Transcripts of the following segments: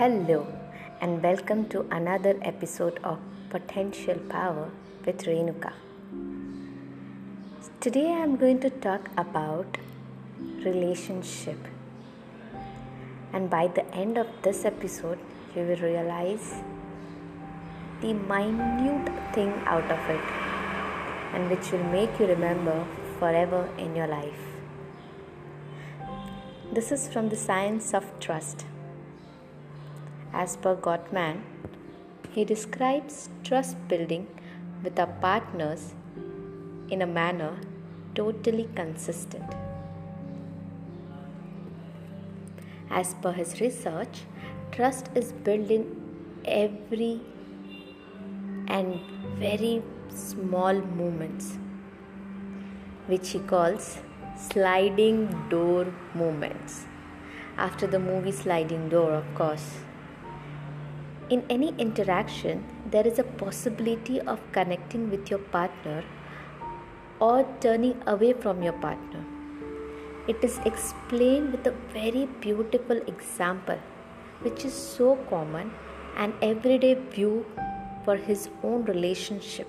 Hello, and welcome to another episode of Potential Power with Renuka. Today I am going to talk about relationship. And by the end of this episode, you will realize the minute thing out of it and which will make you remember forever in your life. This is from the science of trust. As per Gottman, he describes trust building with our partners in a manner totally consistent. As per his research, trust is built in every and very small moments, which he calls sliding door moments. After the movie Sliding Door, of course. In any interaction, there is a possibility of connecting with your partner or turning away from your partner. It is explained with a very beautiful example, which is so common and everyday view for his own relationship.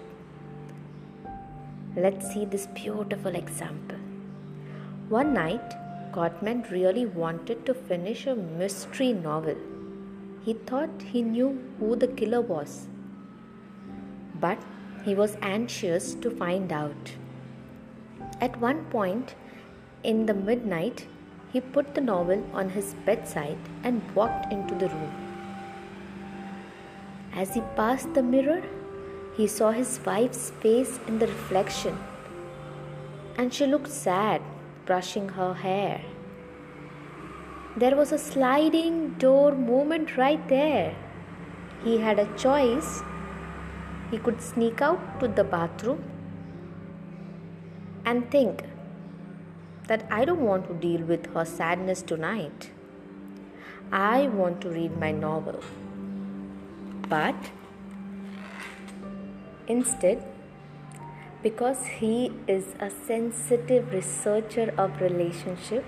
Let's see this beautiful example. One night, Gottman really wanted to finish a mystery novel he thought he knew who the killer was, but he was anxious to find out. At one point in the midnight, he put the novel on his bedside and walked into the room. As he passed the mirror, he saw his wife's face in the reflection, and she looked sad, brushing her hair. There was a sliding door moment right there. He had a choice. He could sneak out to the bathroom and think that I don't want to deal with her sadness tonight. I want to read my novel. But instead, because he is a sensitive researcher of relationship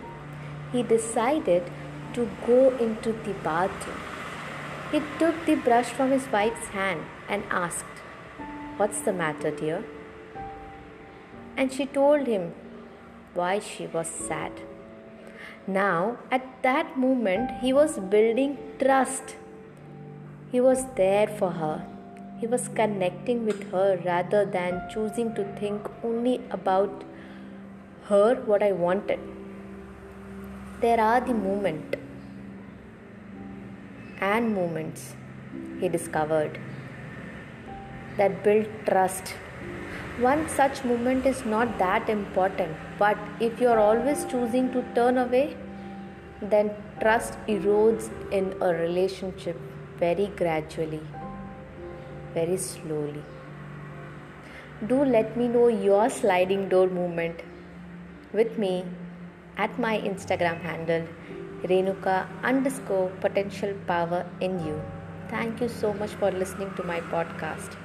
he decided to go into the bathroom. He took the brush from his wife's hand and asked, What's the matter, dear? And she told him why she was sad. Now, at that moment, he was building trust. He was there for her. He was connecting with her rather than choosing to think only about her what I wanted there are the moment and moments he discovered that build trust. One such moment is not that important, but if you are always choosing to turn away, then trust erodes in a relationship very gradually, very slowly. Do let me know your sliding door moment with me at my Instagram handle Renuka underscore potential power in you. Thank you so much for listening to my podcast.